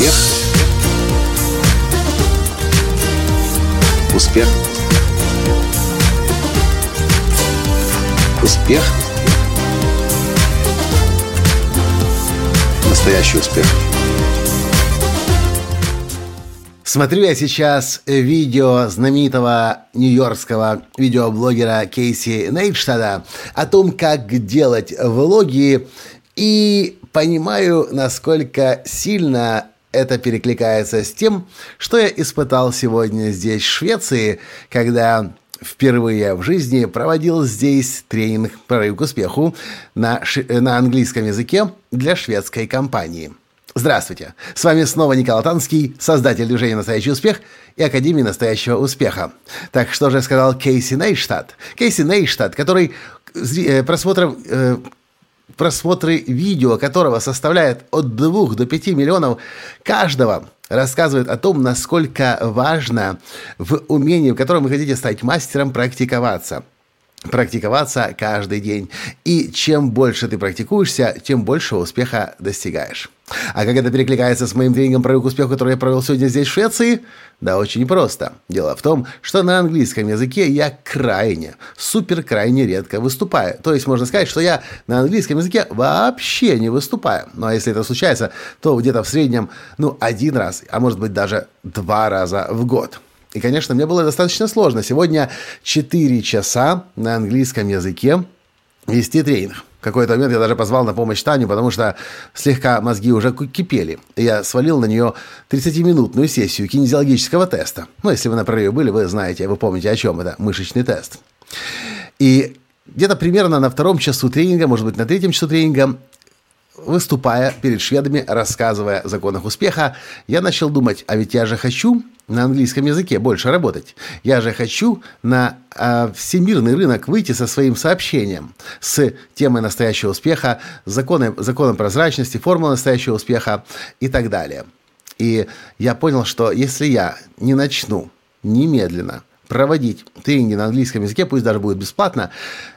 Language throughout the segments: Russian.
Успех. Успех. Успех. Настоящий успех. Смотрю я сейчас видео знаменитого нью-йоркского видеоблогера Кейси Нейдштада о том, как делать влоги, и понимаю, насколько сильно это перекликается с тем, что я испытал сегодня здесь, в Швеции, когда впервые в жизни проводил здесь тренинг «Прорыв к успеху» на, на английском языке для шведской компании – Здравствуйте! С вами снова Николай Танский, создатель движения «Настоящий успех» и Академии настоящего успеха. Так что же сказал Кейси Нейштадт? Кейси Нейштадт, который э, просмотром э, просмотры видео которого составляет от 2 до 5 миллионов каждого, рассказывает о том, насколько важно в умении, в котором вы хотите стать мастером, практиковаться – практиковаться каждый день. И чем больше ты практикуешься, тем больше успеха достигаешь. А как это перекликается с моим тренингом «Прорыв к успеху», который я провел сегодня здесь, в Швеции? Да очень просто. Дело в том, что на английском языке я крайне, супер крайне редко выступаю. То есть можно сказать, что я на английском языке вообще не выступаю. Ну а если это случается, то где-то в среднем, ну, один раз, а может быть даже два раза в год. И, конечно, мне было достаточно сложно. Сегодня 4 часа на английском языке вести тренинг. Какой-то момент я даже позвал на помощь Таню, потому что слегка мозги уже кипели. И я свалил на нее 30-минутную сессию кинезиологического теста. Ну, если вы на прорыве были, вы знаете, вы помните, о чем это. Мышечный тест. И где-то примерно на втором часу тренинга, может быть, на третьем часу тренинга, выступая перед шведами, рассказывая о законах успеха, я начал думать, а ведь я же хочу на английском языке больше работать. Я же хочу на э, всемирный рынок выйти со своим сообщением, с темой настоящего успеха, законом, законом прозрачности, формулой настоящего успеха и так далее. И я понял, что если я не начну немедленно проводить тренинги на английском языке, пусть даже будет бесплатно,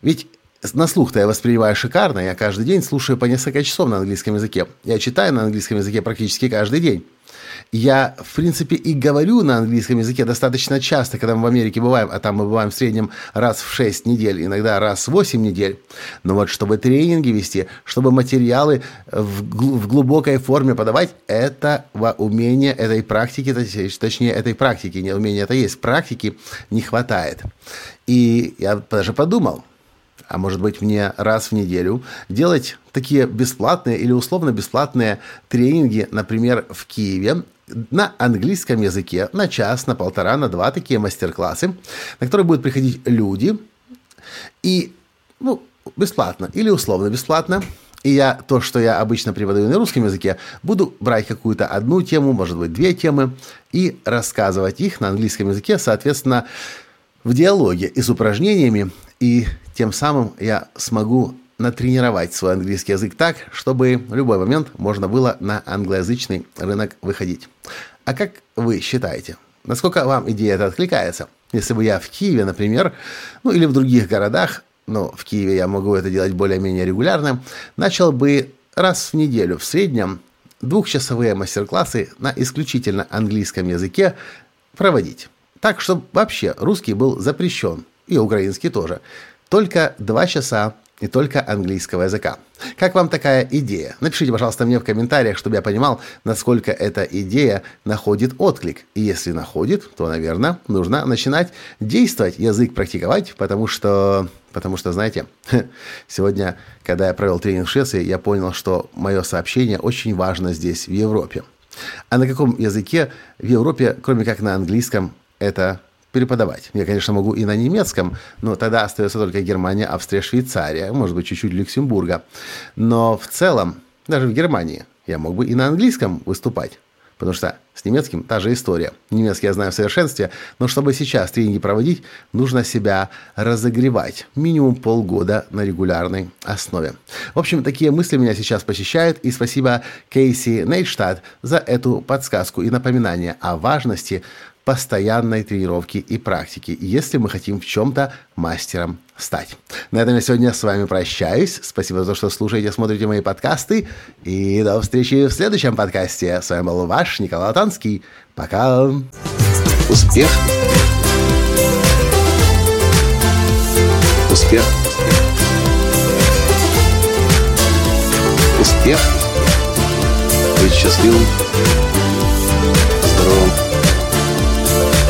ведь на слух-то я воспринимаю шикарно, я каждый день слушаю по несколько часов на английском языке. Я читаю на английском языке практически каждый день. Я, в принципе, и говорю на английском языке достаточно часто, когда мы в Америке бываем, а там мы бываем в среднем раз в 6 недель, иногда раз в 8 недель. Но вот чтобы тренинги вести, чтобы материалы в, в глубокой форме подавать, этого умения, этой практики, точнее, этой практики, не умения, это есть, практики не хватает. И я даже подумал, а может быть мне раз в неделю, делать такие бесплатные или условно бесплатные тренинги, например, в Киеве, на английском языке на час, на полтора, на два такие мастер-классы, на которые будут приходить люди и ну, бесплатно или условно бесплатно. И я то, что я обычно преподаю на русском языке, буду брать какую-то одну тему, может быть, две темы, и рассказывать их на английском языке, соответственно, в диалоге и с упражнениями, и тем самым я смогу натренировать свой английский язык так, чтобы в любой момент можно было на англоязычный рынок выходить. А как вы считаете, насколько вам идея эта откликается? Если бы я в Киеве, например, ну или в других городах, но в Киеве я могу это делать более-менее регулярно, начал бы раз в неделю в среднем двухчасовые мастер-классы на исключительно английском языке проводить. Так, чтобы вообще русский был запрещен, и украинский тоже. Только два часа и только английского языка. Как вам такая идея? Напишите, пожалуйста, мне в комментариях, чтобы я понимал, насколько эта идея находит отклик. И если находит, то, наверное, нужно начинать действовать, язык практиковать, потому что, потому что, знаете, сегодня, когда я провел тренинг в Швеции, я понял, что мое сообщение очень важно здесь, в Европе. А на каком языке в Европе, кроме как на английском, это преподавать. Я, конечно, могу и на немецком, но тогда остается только Германия, Австрия, Швейцария, может быть, чуть-чуть Люксембурга. Но в целом, даже в Германии, я мог бы и на английском выступать. Потому что с немецким та же история. Немецкий я знаю в совершенстве, но чтобы сейчас тренинги проводить, нужно себя разогревать. Минимум полгода на регулярной основе. В общем, такие мысли меня сейчас посещают. И спасибо Кейси Нейтштадт за эту подсказку и напоминание о важности постоянной тренировки и практики, если мы хотим в чем-то мастером стать. На этом я сегодня с вами прощаюсь. Спасибо за то, что слушаете, смотрите мои подкасты. И до встречи в следующем подкасте. С вами был ваш Николай Танский. Пока. Успех. Успех. Успех. Быть счастливым, здоровым